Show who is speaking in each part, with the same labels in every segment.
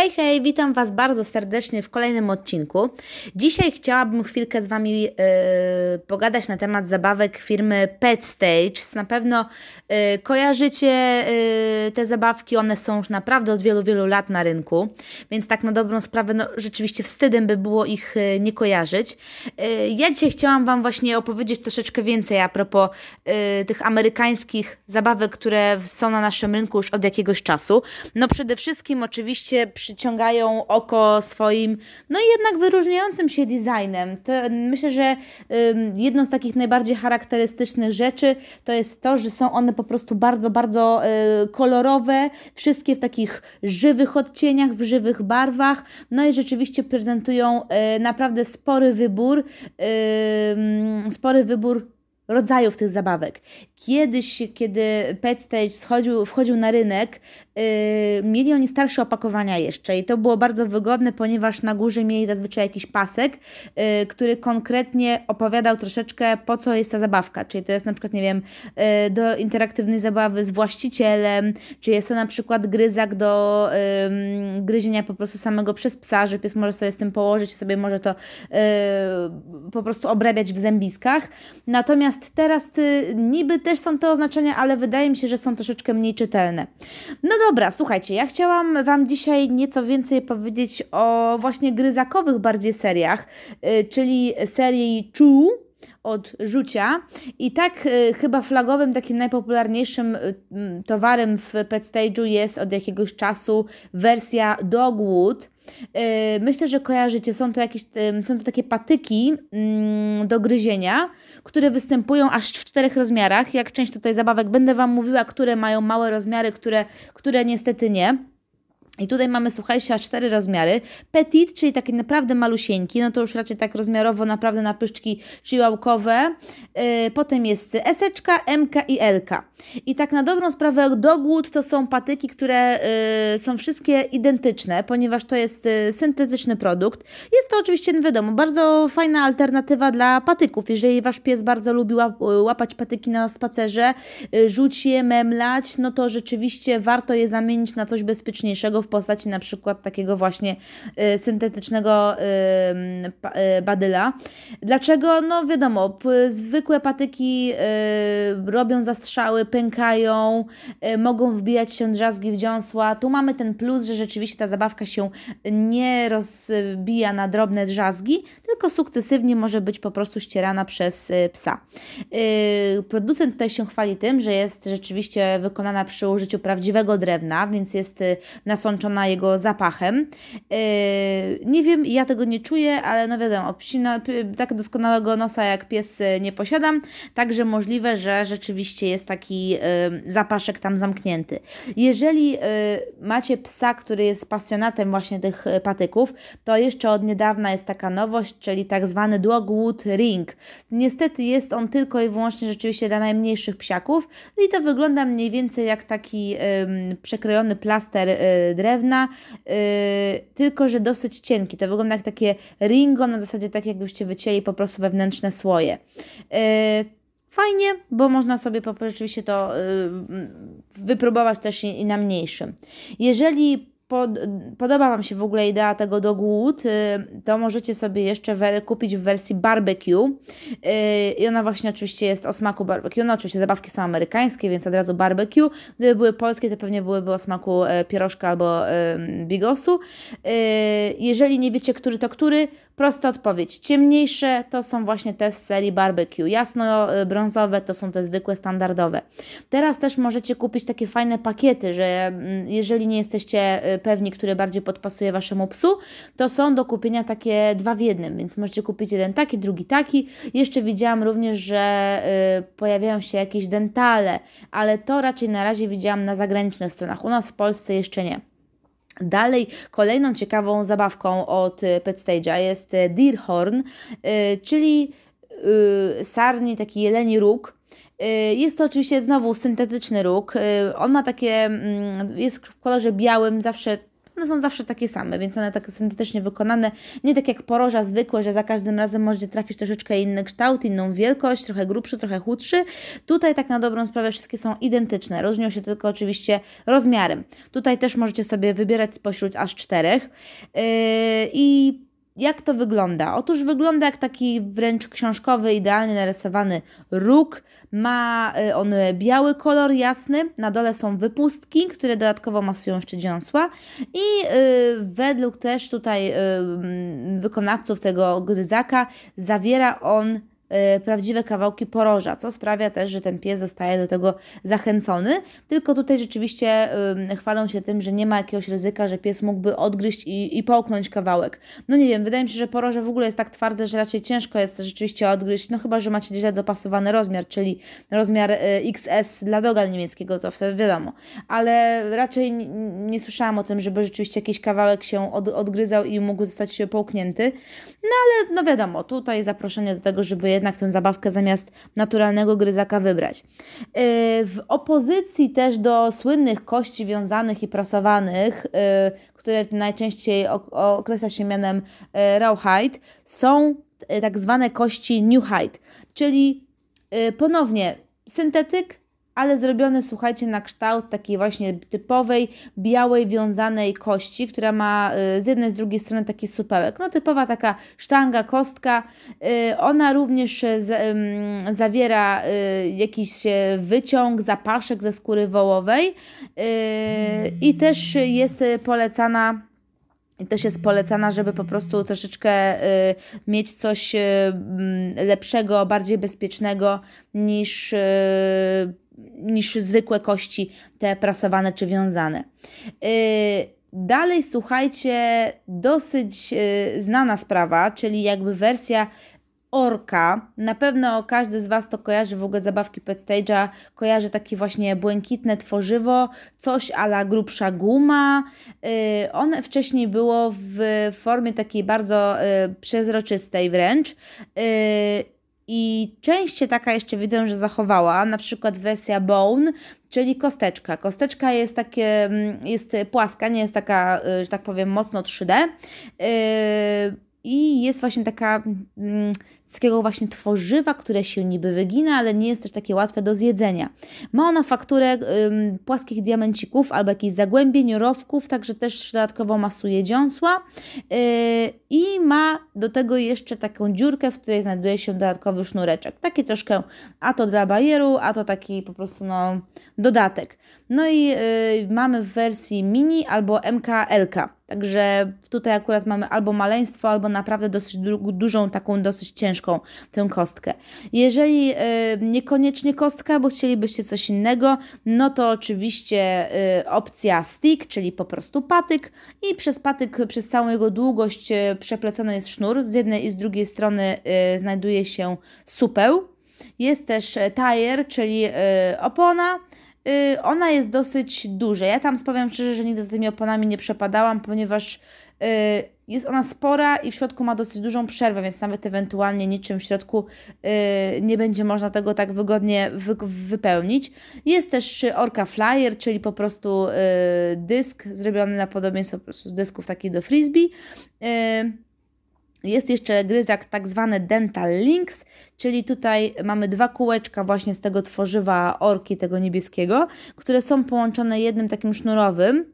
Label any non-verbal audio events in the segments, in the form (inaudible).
Speaker 1: Hej, hej, witam Was bardzo serdecznie w kolejnym odcinku. Dzisiaj chciałabym chwilkę z Wami yy, pogadać na temat zabawek firmy Pet Stage. Na pewno yy, kojarzycie yy, te zabawki, one są już naprawdę od wielu, wielu lat na rynku, więc tak na dobrą sprawę, no rzeczywiście wstydem by było ich yy, nie kojarzyć. Yy, ja dzisiaj chciałam Wam właśnie opowiedzieć troszeczkę więcej a propos yy, tych amerykańskich zabawek, które są na naszym rynku już od jakiegoś czasu. No przede wszystkim oczywiście przyciągają oko swoim, no i jednak wyróżniającym się designem. To, myślę, że ym, jedną z takich najbardziej charakterystycznych rzeczy to jest to, że są one po prostu bardzo, bardzo y, kolorowe, wszystkie w takich żywych odcieniach, w żywych barwach, no i rzeczywiście prezentują y, naprawdę spory wybór, y, spory wybór rodzajów tych zabawek. Kiedyś, kiedy Pet Stage schodził, wchodził na rynek, mieli oni starsze opakowania jeszcze i to było bardzo wygodne, ponieważ na górze mieli zazwyczaj jakiś pasek, yy, który konkretnie opowiadał troszeczkę po co jest ta zabawka. Czyli to jest na przykład, nie wiem, yy, do interaktywnej zabawy z właścicielem, czy jest to na przykład gryzak do gryzienia po prostu samego przez psa, że pies może sobie z tym położyć sobie może to po prostu obrabiać w zębiskach. Natomiast teraz niby też są te oznaczenia, ale wydaje mi się, że są troszeczkę mniej czytelne. No dobra, słuchajcie, ja chciałam Wam dzisiaj nieco więcej powiedzieć o właśnie gryzakowych bardziej seriach, yy, czyli serii Chew, od rzucia. I tak y, chyba flagowym, takim najpopularniejszym y, towarem w Pet Stage'u jest od jakiegoś czasu wersja Dogwood. Y, myślę, że kojarzycie, są to jakieś są to takie patyki mm, do gryzienia, które występują aż w czterech rozmiarach. Jak część tutaj zabawek będę Wam mówiła, które mają małe rozmiary, które, które niestety nie. I tutaj mamy, słuchajcie, aż cztery rozmiary. Petit, czyli taki naprawdę malusieńki, no to już raczej tak rozmiarowo, naprawdę na pyszczki chihuahukowe. Yy, potem jest eseczka, MK i LK. I tak na dobrą sprawę Dogwood to są patyki, które yy, są wszystkie identyczne, ponieważ to jest yy, syntetyczny produkt. Jest to oczywiście, no wiadomo, bardzo fajna alternatywa dla patyków. Jeżeli Wasz pies bardzo lubi łapać patyki na spacerze, y, rzuć je, memlać, no to rzeczywiście warto je zamienić na coś bezpieczniejszego w postaci na przykład takiego właśnie y, syntetycznego y, y, badyla. Dlaczego? No wiadomo, zwykłe patyki robią zastrzały, pękają, mogą wbijać się drzazgi w dziąsła. Tu mamy ten plus, że rzeczywiście ta zabawka się nie rozbija na drobne drzazgi, tylko sukcesywnie może być po prostu ścierana przez psa. Producent tutaj się chwali tym, że jest rzeczywiście wykonana przy użyciu prawdziwego drewna, więc jest nasączona połączona jego zapachem. Yy, nie wiem, ja tego nie czuję, ale no wiadomo, psina, tak doskonałego nosa jak pies y, nie posiadam, także możliwe, że rzeczywiście jest taki y, zapaszek tam zamknięty. Jeżeli y, macie psa, który jest pasjonatem właśnie tych patyków, to jeszcze od niedawna jest taka nowość, czyli tak zwany Dogwood Ring. Niestety jest on tylko i wyłącznie rzeczywiście dla najmniejszych psiaków i to wygląda mniej więcej jak taki przekrojony plaster drewna, yy, tylko że dosyć cienki. To wygląda jak takie ringo, na zasadzie tak jakbyście wycięli po prostu wewnętrzne słoje. Yy, fajnie, bo można sobie po rzeczywiście to yy, wypróbować też i, i na mniejszym. Jeżeli pod, podoba Wam się w ogóle idea tego dogwood, y, to możecie sobie jeszcze kupić w wersji barbecue. Y, I ona właśnie oczywiście jest o smaku barbecue. No oczywiście zabawki są amerykańskie, więc od razu barbecue. Gdyby były polskie, to pewnie byłyby o smaku e, pierożka albo bigosu. Y, jeżeli nie wiecie, który to który, Prosta odpowiedź. Ciemniejsze to są właśnie te w serii barbecue. Jasno-brązowe to są te zwykłe, standardowe. Teraz też możecie kupić takie fajne pakiety, że mm, jeżeli nie jesteście y, pewni, który bardziej podpasuje Waszemu psu, to są do kupienia takie dwa w jednym, więc możecie kupić jeden taki, drugi taki. Jeszcze widziałam również, że y, pojawiają się jakieś dentale, ale to raczej na razie widziałam na zagranicznych stronach. U nas w Polsce jeszcze nie. Dalej, kolejną ciekawą zabawką od y, Pet Stage'a jest y, Deerhorn, y, czyli sarni, taki jeleni róg. Jest to oczywiście znowu syntetyczny róg. On ma takie, mm, jest w kolorze białym, zawsze one są zawsze takie same, więc one tak syntetycznie wykonane, nie tak jak poroża zwykłe, że za każdym razem możecie trafić troszeczkę inny kształt, inną wielkość, trochę grubszy, trochę chudszy. Tutaj tak na dobrą sprawę wszystkie są identyczne, różnią się tylko oczywiście rozmiarem. Tutaj też możecie sobie wybierać spośród aż czterech yy, i jak to wygląda? Otóż wygląda jak taki wręcz książkowy, idealnie narysowany róg. Ma y, on biały kolor jasny, na dole są wypustki, które dodatkowo masują jeszcze dziąsła i y, według też tutaj y, wykonawców tego gryzaka zawiera on prawdziwe kawałki poroża, co sprawia też, że ten pies zostaje do tego zachęcony. Tylko tutaj rzeczywiście chwalą się tym, że nie ma jakiegoś ryzyka, że pies mógłby odgryźć i, i połknąć kawałek. No nie wiem, wydaje mi się, że poroże w ogóle jest tak twarde, że raczej ciężko jest rzeczywiście odgryźć, no chyba, że macie źle dopasowany rozmiar, czyli rozmiar y, XS dla dogal niemieckiego, to wtedy wiadomo. Ale raczej nie słyszałam o tym, żeby rzeczywiście jakiś kawałek się od, odgryzał i mógł zostać połknięty. No ale no wiadomo, tutaj zaproszenie do tego, żeby jednak tę zabawkę zamiast naturalnego gryzaka wybrać. Y, w opozycji też do słynnych kości wiązanych i prasowanych, y, które najczęściej określa się mianem y, rawhide, są tak zwane kości newhide, czyli ponownie syntetyk ale zrobione, słuchajcie, na kształt takiej właśnie typowej, białej, wiązanej kości, która ma y, z jednej, z drugiej strony taki supełek. No typowa taka sztanga, kostka. Y, ona również y, zawiera jakiś wyciąg, zapaszek ze skóry wołowej i też jest polecana i też jest polecana, żeby po prostu troszeczkę y, mieć coś y, lepszego, bardziej bezpiecznego niż y, niż zwykłe kości, te prasowane czy wiązane. Y, dalej słuchajcie, dosyć y, znana sprawa, czyli jakby wersja orka. Na pewno każdy z Was to kojarzy w ogóle zabawki Pet Stage'a, kojarzy takie właśnie błękitne tworzywo, coś ala grubsza guma. Yy, one wcześniej było w formie takiej bardzo yy, przezroczystej wręcz. Yy, i część się taka jeszcze widzę, że zachowała, na przykład wersja bone, czyli kosteczka. Kosteczka jest takie, mm, jest płaska, nie jest taka, y, że tak powiem, mocno 3D. Yy, i jest właśnie taka mm, z takiego właśnie tworzywa, które się niby wygina, ale nie jest też takie łatwe do zjedzenia. Ma ona fakturę ym, płaskich diamencików albo jakichś zagłębień, rowków, także też dodatkowo masuje dziąsła yy, i ma do tego jeszcze taką dziurkę, w której znajduje się dodatkowy sznureczek. Taki troszkę a to dla bajeru, a to taki po prostu no, dodatek. No i yy, mamy w wersji mini albo MKLK. Także tutaj akurat mamy albo maleństwo, albo naprawdę dosyć du dużą, taką dosyć ciężką tę kostkę. Jeżeli yy, niekoniecznie kostka, bo chcielibyście coś innego, no to oczywiście yy, opcja stick, czyli po prostu patyk i przez patyk, przez całą jego długość yy, przeplecony jest sznur. Z jednej i z drugiej strony znajduje się supeł. Jest też tire, czyli opona Y, ona jest dosyć duża. Ja tam powiem szczerze, że nigdy z tymi oponami nie przepadałam, ponieważ y, jest ona spora i w środku ma dosyć dużą przerwę, więc nawet ewentualnie niczym w środku y, nie będzie można tego tak wygodnie wypełnić. Jest też Orca Flyer, czyli po prostu dysk zrobiony na podobieństwo po prostu z dysków takich do frisbee. Jest jeszcze gryzak tak zwany Dental Links, czyli tutaj mamy dwa kółeczka właśnie z tego tworzywa orki, tego niebieskiego, które są połączone jednym takim sznurowym.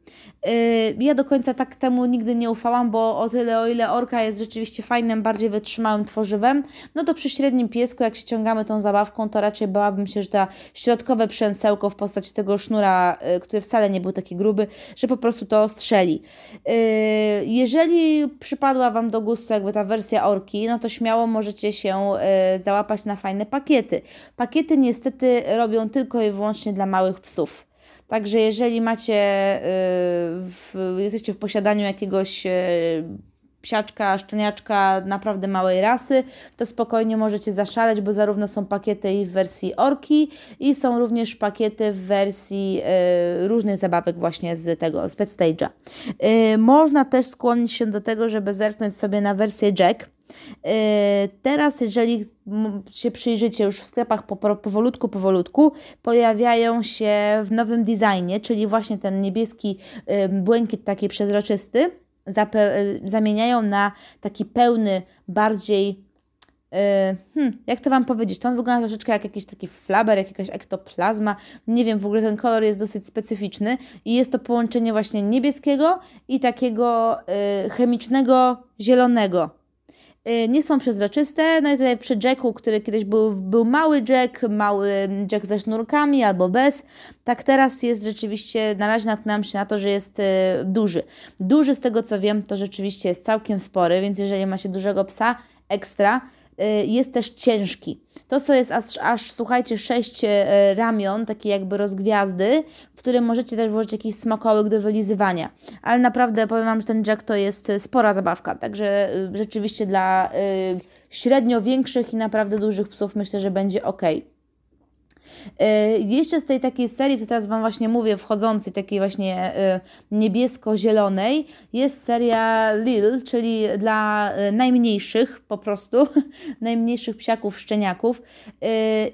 Speaker 1: Yy, ja do końca tak temu nigdy nie ufałam, bo o tyle, o ile orka jest rzeczywiście fajnym, bardziej wytrzymałym tworzywem, no to przy średnim piesku, jak ściągamy tą zabawką, to raczej bałabym się, że ta środkowe przęsełko w postaci tego sznura, yy, który wcale nie był taki gruby, że po prostu to strzeli. Yy, jeżeli przypadła Wam do gustu jakby ta wersja orki, no to śmiało możecie się załapać załapać na fajne pakiety. Pakiety niestety robią tylko i wyłącznie dla małych psów. Także jeżeli macie, yy, w, jesteście w posiadaniu jakiegoś yy, psiaczka, szczeniaczka naprawdę małej rasy, to spokojnie możecie zaszaleć, bo zarówno są pakiety i w wersji orki i są również pakiety w wersji y, różnych zabawek właśnie z tego, z Pet Stage'a. Y, można też skłonić się do tego, żeby zerknąć sobie na wersję Jack, Teraz, jeżeli się przyjrzycie już w sklepach powolutku, powolutku, pojawiają się w nowym designie, czyli właśnie ten niebieski błękit taki przezroczysty, zamieniają na taki pełny, bardziej hmm, jak to Wam powiedzieć, to on wygląda troszeczkę jak jakiś taki flaber, jak jakaś ektoplazma, nie wiem, w ogóle ten kolor jest dosyć specyficzny i jest to połączenie właśnie niebieskiego i takiego chemicznego zielonego. Y, nie są przezroczyste. No i tutaj przy Jacku, który kiedyś był, był mały Jack, mały Jack ze sznurkami albo bez, tak teraz jest rzeczywiście, na razie natknęłam się na to, że jest y, duży. Duży z tego co wiem, to rzeczywiście jest całkiem spory, więc jeżeli macie dużego psa, ekstra, jest też ciężki. To, co jest aż, aż słuchajcie, sześć y, ramion, takie jakby rozgwiazdy, w które możecie też włożyć jakiś smakołyk do wylizywania. Ale naprawdę powiem Wam, że ten Jack to jest spora zabawka, także y, rzeczywiście dla średnio większych i naprawdę dużych psów myślę, że będzie ok. E, jeszcze z tej takiej serii, co teraz Wam właśnie mówię, wchodzącej, takiej właśnie e, niebiesko-zielonej, jest seria Lil, czyli dla e, najmniejszych po prostu, (laughs) najmniejszych psiaków, szczeniaków.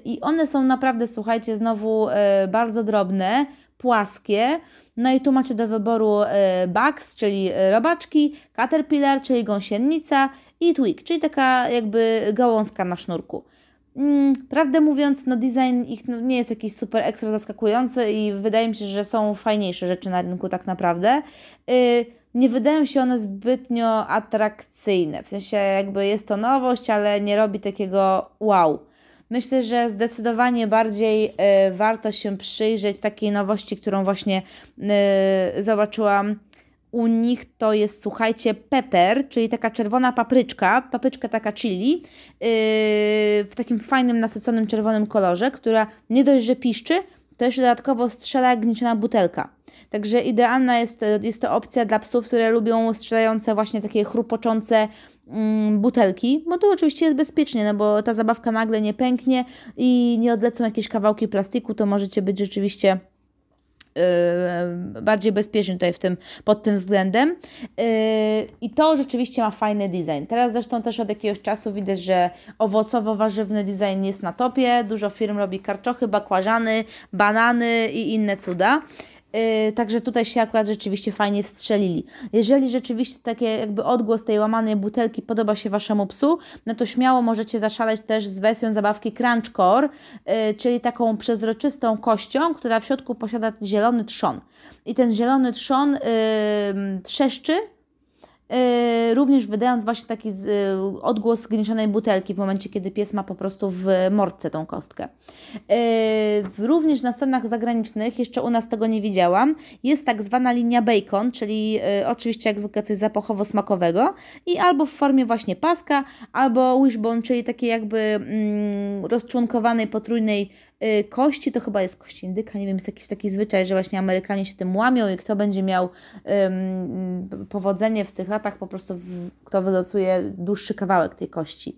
Speaker 1: I one są naprawdę, słuchajcie, znowu bardzo drobne, płaskie. No i tu macie do wyboru bugs, czyli robaczki, caterpillar, czyli gąsienica i twig, czyli taka jakby gałązka na sznurku. Mm, prawdę mówiąc, no design ich no, nie jest jakiś super ekstra zaskakujący i wydaje mi się, że są fajniejsze rzeczy na rynku tak naprawdę. Yy, nie wydają się one zbytnio atrakcyjne, w sensie jakby jest to nowość, ale nie robi takiego wow. Myślę, że zdecydowanie bardziej y, warto się przyjrzeć takiej nowości, którą właśnie y, zobaczyłam u nich to jest, słuchajcie, pepper, czyli taka czerwona papryczka, papryczka taka chili, yy, w takim fajnym, nasyconym czerwonym kolorze, która nie dość, że piszczy, to jeszcze dodatkowo strzela jak gnieciona butelka. Także idealna jest, jest to opcja dla psów, które lubią strzelające właśnie takie chrupoczące mm, butelki, bo tu oczywiście jest bezpiecznie, no bo ta zabawka nagle nie pęknie i nie odlecą jakieś kawałki plastiku, to możecie być rzeczywiście bardziej bezpieczny tutaj w tym, pod tym względem. Yy, I to rzeczywiście ma fajny design. Teraz zresztą też od jakiegoś czasu widać, że owocowo-warzywny design jest na topie. Dużo firm robi karczochy, bakłażany, banany i inne cuda. Yy, także tutaj się akurat rzeczywiście fajnie wstrzelili. Jeżeli rzeczywiście taki jakby odgłos tej łamanej butelki podoba się Waszemu psu, no to śmiało możecie zaszaleć też z wersją zabawki Crunchcore, yy, czyli taką przezroczystą kością, która w środku posiada zielony trzon. I ten zielony trzon yy, trzeszczy również wydając właśnie taki e, odgłos zgnieszonej butelki w momencie, kiedy pies ma po prostu w mordce tą kostkę. E, również na stronach zagranicznych, jeszcze u nas tego nie widziałam, jest tak zwana linia bacon, czyli oczywiście jak zwykle coś zapachowo-smakowego i albo w formie właśnie paska, albo wishbone, czyli takiej jakby mm, rozczłonkowanej potrójnej kości, to chyba jest kość indyka, nie wiem, jest jakiś taki zwyczaj, że właśnie Amerykanie się tym łamią i kto będzie miał powodzenie w tych latach, po prostu kto wylocuje dłuższy kawałek tej kości.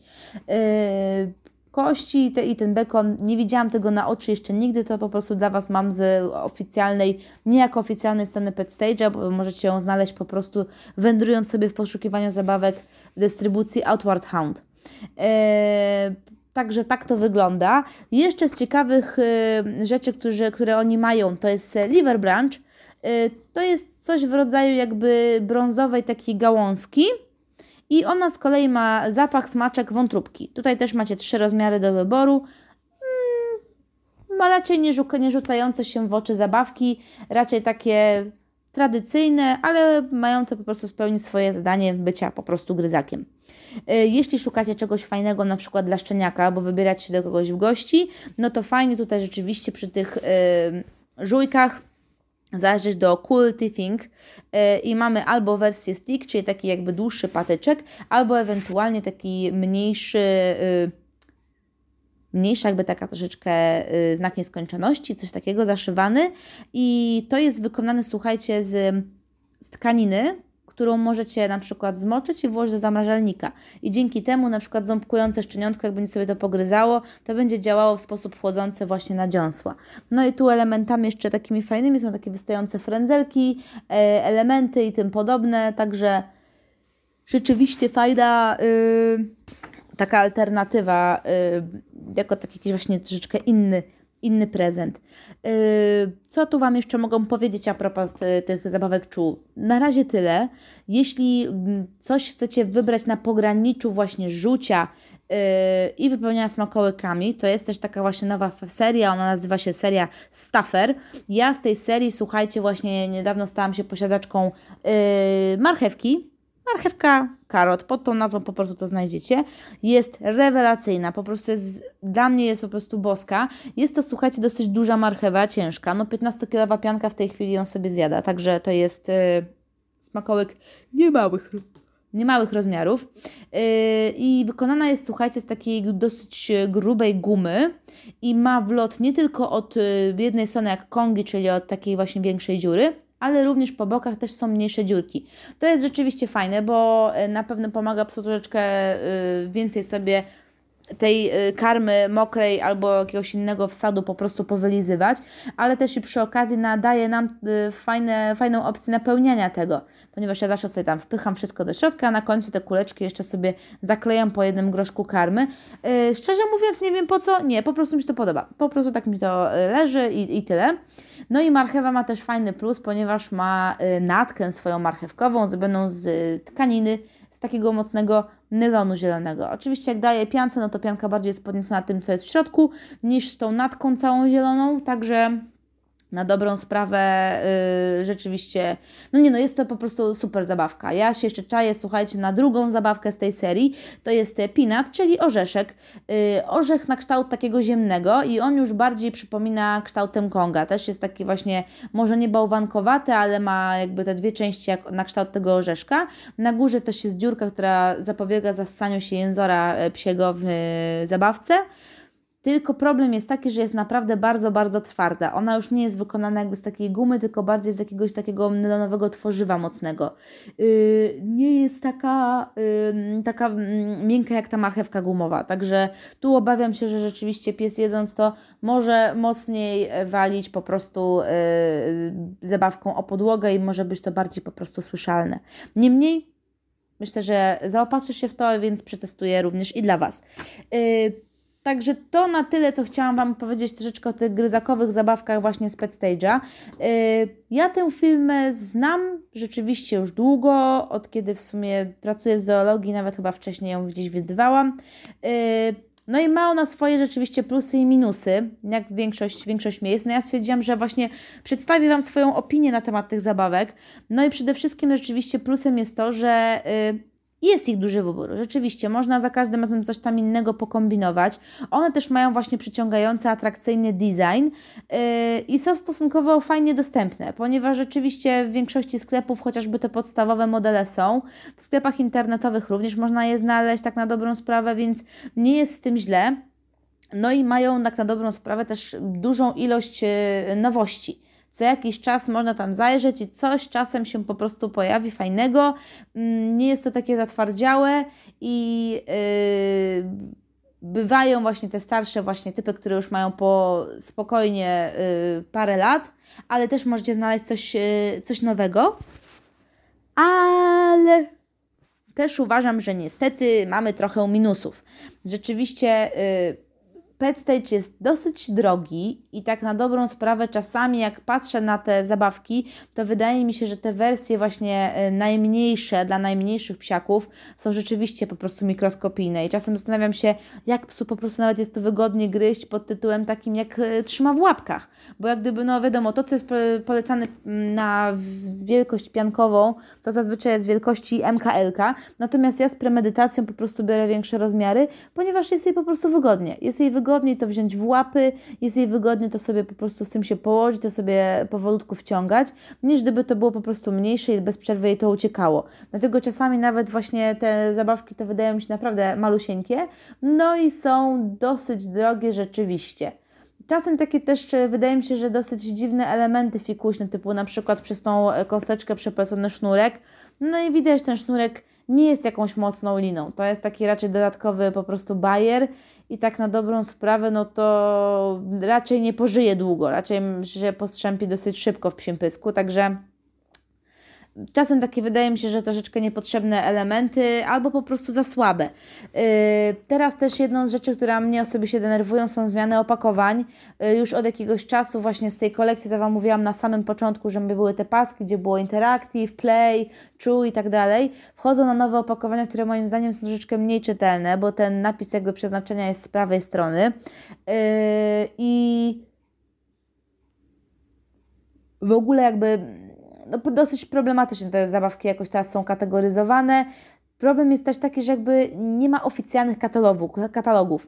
Speaker 1: Yy, kości te, i ten bekon, nie widziałam tego na oczy jeszcze nigdy, to po prostu dla Was mam z oficjalnej, nie jako oficjalnej strony Pet Stage'a, bo możecie ją znaleźć po prostu wędrując sobie w poszukiwaniu zabawek dystrybucji Outward Hound. Yy, Także tak to wygląda. Jeszcze z ciekawych y, rzeczy, które, które oni mają, to jest liver branch. Y, to jest coś w rodzaju jakby brązowej takiej gałązki. I ona z kolei ma zapach smaczek wątróbki. Tutaj też macie trzy rozmiary do wyboru. Mm, ma raczej nie, nie rzucające się w oczy zabawki, raczej takie tradycyjne, ale mające po prostu spełnić swoje zadanie bycia po prostu gryzakiem. E, jeśli szukacie czegoś fajnego, na przykład dla szczeniaka, bo wybieracie się do kogoś w gości, no to fajnie tutaj rzeczywiście przy tych yy, żujkach zajrzeć do Cool Tiffing yy, i mamy albo wersję stick, czyli taki jakby dłuższy patyczek, albo ewentualnie taki mniejszy yy, mniejsza, jakby taka troszeczkę y, znak nieskończoności, coś takiego zaszywany. I to jest wykonane, słuchajcie, z, z tkaniny, którą możecie na przykład zmoczyć i włożyć do zamrażalnika. I dzięki temu na przykład ząbkujące szczeniątko, jak będzie sobie to pogryzało, to będzie działało w sposób chłodzący właśnie na dziąsła. No i tu elementami jeszcze takimi fajnymi są takie wystające frędzelki, e, elementy i tym podobne, także rzeczywiście fajna yy, taka alternatywa, yy, jako taki jakiś właśnie troszeczkę inny inny prezent. Yy, co tu Wam jeszcze mogą powiedzieć a propos y, tych zabawek czuł? Na razie tyle. Jeśli mm, coś chcecie wybrać na pograniczu właśnie rzucia yy, i wypełniania smakołykami, to jest też taka właśnie nowa seria, ona nazywa się seria Staffer. Ja z tej serii, słuchajcie, właśnie niedawno stałam się posiadaczką marchewki, marchewka, karot, pod tą nazwą po prostu to znajdziecie. Jest rewelacyjna, po prostu jest, dla mnie jest po prostu boska. Jest to, słuchajcie, dosyć duża marchewa, ciężka. No 15-kilowa pianka w tej chwili ją sobie zjada, także to jest yy, smakołyk niemałych, niemałych rozmiarów. Yy, I wykonana jest, słuchajcie, z takiej dosyć grubej gumy i ma wlot nie tylko od yy, jednej strony jak kongi, czyli od takiej właśnie większej dziury, ale również po bokach też są mniejsze dziurki. To jest rzeczywiście fajne, bo e, na pewno pomaga psu troszeczkę e, więcej sobie tej y, karmy mokrej albo jakiegoś innego wsadu po prostu powylizywać, ale też i przy okazji nadaje nam y, fajne, fajną opcję napełniania tego, ponieważ ja zawsze sobie tam wpycham wszystko do środka, a na końcu te kuleczki jeszcze sobie zaklejam po jednym groszku karmy. Yy, szczerze mówiąc nie wiem po co, nie, po prostu mi się to podoba, po prostu tak mi to y, leży i, i tyle. No i marchewa ma też fajny plus, ponieważ ma natkę swoją marchewkową zrobioną z tkaniny, z takiego mocnego nylonu zielonego. Oczywiście jak daje piance, no to pianka bardziej jest podniecona tym, co jest w środku, niż tą natką całą zieloną, także na dobrą sprawę yy, rzeczywiście, no nie no, jest to po prostu super zabawka. Ja się jeszcze czaję, słuchajcie, na drugą zabawkę z tej serii, to jest pinat, czyli orzeszek. Yy, orzech na kształt takiego ziemnego i on już bardziej przypomina kształtem konga. Też jest taki właśnie, może nie bałwankowaty, ale ma jakby te dwie części jak na kształt tego orzeszka. Na górze też jest dziurka, która zapobiega zassaniu się jęzora e, psiego w yy, zabawce. Tylko problem jest taki, że jest naprawdę bardzo, bardzo twarda. Ona już nie jest wykonana jakby z takiej gumy, tylko bardziej z jakiegoś takiego nylonowego tworzywa mocnego. Yy, nie jest taka, yy, taka yy, miękka jak ta marchewka gumowa. Także tu obawiam się, że rzeczywiście pies jedząc to może mocniej walić po prostu yy, zabawką o podłogę i może być to bardziej po prostu słyszalne. Niemniej myślę, że zaopatrzysz się w to, więc przetestuję również i dla Was. Yy, Także to na tyle, co chciałam Wam powiedzieć troszeczkę o tych gryzakowych zabawkach właśnie z Pet Stage'a. Y, ja tę filmę znam rzeczywiście już długo, od kiedy w sumie pracuję w zoologii, nawet chyba wcześniej ją gdzieś widywałam. Y, no i ma ona swoje rzeczywiście plusy i minusy, jak większość, większość miejsc. No ja stwierdziłam, że właśnie przedstawię Wam swoją opinię na temat tych zabawek. No i przede wszystkim rzeczywiście plusem jest to, że... Yy, jest ich duży wybór. Rzeczywiście, można za każdym razem coś tam innego pokombinować. One też mają właśnie przyciągający, atrakcyjny design yy, i są stosunkowo fajnie dostępne, ponieważ rzeczywiście w większości sklepów chociażby te podstawowe modele są. W sklepach internetowych również można je znaleźć tak na dobrą sprawę, więc nie jest z tym źle. No i mają tak na dobrą sprawę też dużą ilość yy, nowości co jakiś czas można tam zajrzeć i coś czasem się po prostu pojawi fajnego. Mm, nie jest to takie zatwardziałe i yy, bywają właśnie te starsze właśnie typy, które już mają po spokojnie yy, parę lat, ale też możecie znaleźć coś, yy, coś nowego. Ale też uważam, że niestety mamy trochę minusów. Rzeczywiście yy, Pet Stage jest dosyć drogi i tak na dobrą sprawę czasami jak patrzę na te zabawki, to wydaje mi się, że te wersje właśnie e, najmniejsze dla najmniejszych psiaków są rzeczywiście po prostu mikroskopijne. I czasem zastanawiam się, jak psu po prostu nawet jest to wygodnie gryźć pod tytułem takim jak e, trzyma w łapkach, bo jak gdyby, no wiadomo, to co jest polecane na wielkość piankową, to zazwyczaj jest wielkości MKLK, natomiast ja z premedytacją po prostu biorę większe rozmiary, ponieważ jest jej po prostu wygodnie, jest jej wygodnie wygodniej to wziąć w łapy, jest jej wygodnie to sobie po prostu z tym się położyć, to sobie powolutku wciągać, niż gdyby to było po prostu mniejsze i bez przerwy jej to uciekało. Dlatego czasami nawet właśnie te zabawki to wydają mi się naprawdę malusieńkie, no i są dosyć drogie rzeczywiście. Czasem takie też wydaje mi się, że dosyć dziwne elementy fikuśne, typu na przykład przez tą kosteczkę przeplecony sznurek. No i widać, ten sznurek nie jest jakąś mocną liną. To jest taki raczej dodatkowy po prostu bajer i tak na dobrą sprawę, no to raczej nie pożyje długo, raczej się postrzępi dosyć szybko w psim pysku, także czasem takie wydaje mi się, że troszeczkę niepotrzebne elementy albo po prostu za słabe. Yy, teraz też jedną z rzeczy, która mnie osobiście denerwują są zmiany opakowań. Yy, już od jakiegoś czasu właśnie z tej kolekcji, co Wam mówiłam na samym początku, że były te paski, gdzie było Interactive, Play, True i tak dalej. Wchodzą na nowe opakowania, które moim zdaniem są troszeczkę mniej czytelne, bo ten napis jakby przeznaczenia jest z prawej strony. Yy, I w ogóle jakby no, dosyć problematycznie te zabawki jakoś teraz są kategoryzowane. Problem jest też taki, że jakby nie ma oficjalnych katalogów. katalogów.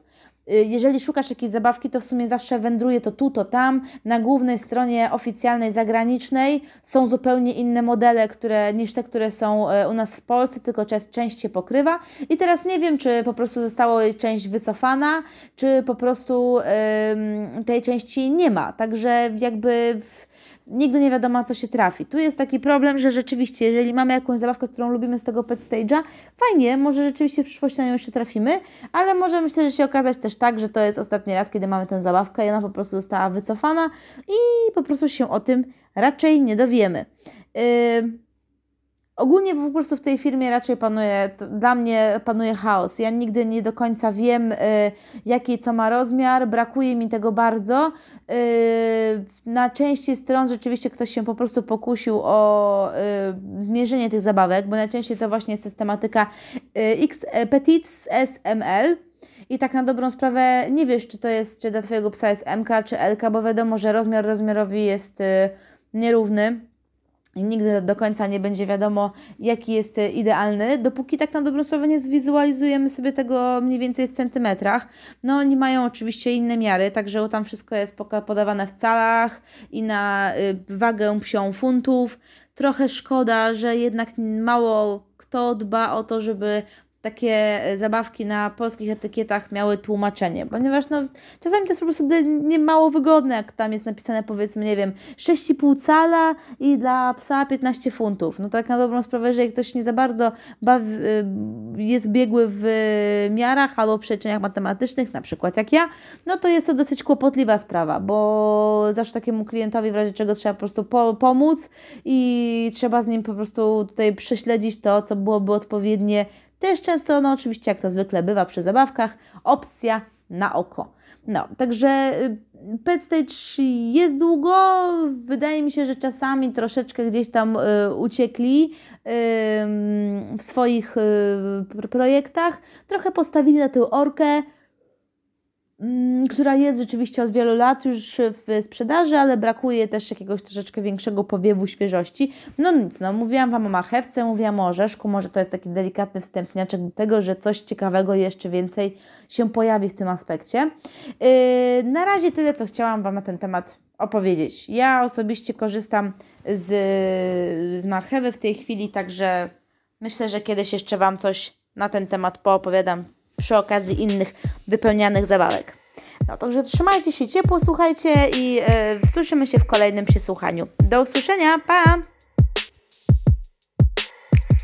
Speaker 1: Y, jeżeli szukasz jakiejś zabawki, to w sumie zawsze wędruje to tu, to tam. Na głównej stronie oficjalnej, zagranicznej są zupełnie inne modele które, niż te, które są e, u nas w Polsce, tylko część się pokrywa. I teraz nie wiem, czy po prostu została część wycofana, czy po prostu tej części nie ma. Także jakby. W, nigdy nie wiadomo, co się trafi. Tu jest taki problem, że rzeczywiście, jeżeli mamy jakąś zabawkę, którą lubimy z tego pet stage'a, fajnie, może rzeczywiście w przyszłości na nią jeszcze trafimy, ale może myślę, że się okazać też tak, że to jest ostatni raz, kiedy mamy tę zabawkę i ona po prostu została wycofana i po prostu się o tym raczej nie dowiemy. Yy, Ogólnie po prostu w tej firmie raczej panuje, dla mnie panuje chaos. Ja nigdy nie do końca wiem, y, jaki co ma rozmiar, brakuje mi tego bardzo. Y, na części stron rzeczywiście ktoś się po prostu pokusił o y, zmierzenie tych zabawek, bo najczęściej to właśnie jest systematyka y, X y, Petits SML. I tak na dobrą sprawę nie wiesz, czy to jest, czy dla Twojego psa jest MK czy LK, bo wiadomo, że rozmiar rozmiarowi jest y, nierówny nigdy do końca nie będzie wiadomo, jaki jest idealny, dopóki tak na dobrą sprawę nie zwizualizujemy sobie tego mniej więcej w centymetrach. No oni mają oczywiście inne miary, także tam wszystko jest podawane w calach i na y, wagę psią funtów. Trochę szkoda, że jednak mało kto dba o to, żeby takie e, zabawki na polskich etykietach miały tłumaczenie, ponieważ no, czasami to jest po prostu nie mało wygodne, jak tam jest napisane powiedzmy, nie wiem, 6,5 cala i dla psa 15 funtów. No tak na dobrą sprawę, jeżeli ktoś nie za bardzo bawi, y, jest biegły w miarach albo przeliczeniach matematycznych, na przykład jak ja, no to jest to dosyć kłopotliwa sprawa, bo zawsze takiemu klientowi w razie czego trzeba po prostu po pomóc i trzeba z nim po prostu tutaj prześledzić to, co byłoby odpowiednie jest często, no oczywiście, jak to zwykle bywa przy zabawkach, opcja na oko. No, także y, Pet Stage jest długo. Wydaje mi się, że czasami troszeczkę gdzieś tam y, uciekli y, w swoich y, projektach. Trochę postawili na tę orkę. Mm, która jest rzeczywiście od wielu lat już w sprzedaży, ale brakuje też jakiegoś troszeczkę większego powiewu świeżości. No nic, no mówiłam Wam o marchewce, mówiłam o orzeszku, może to jest taki delikatny wstępniaczek do tego, że coś ciekawego jeszcze więcej się pojawi w tym aspekcie. Yy, na razie tyle, co chciałam Wam na ten temat opowiedzieć. Ja osobiście korzystam z, z marchewy w tej chwili, także myślę, że kiedyś jeszcze Wam coś na ten temat poopowiadam przy okazji innych wypełnianych zabawek. No także trzymajcie się ciepło, słuchajcie i yy, słyszymy się w kolejnym przysłuchaniu. Do usłyszenia, pa!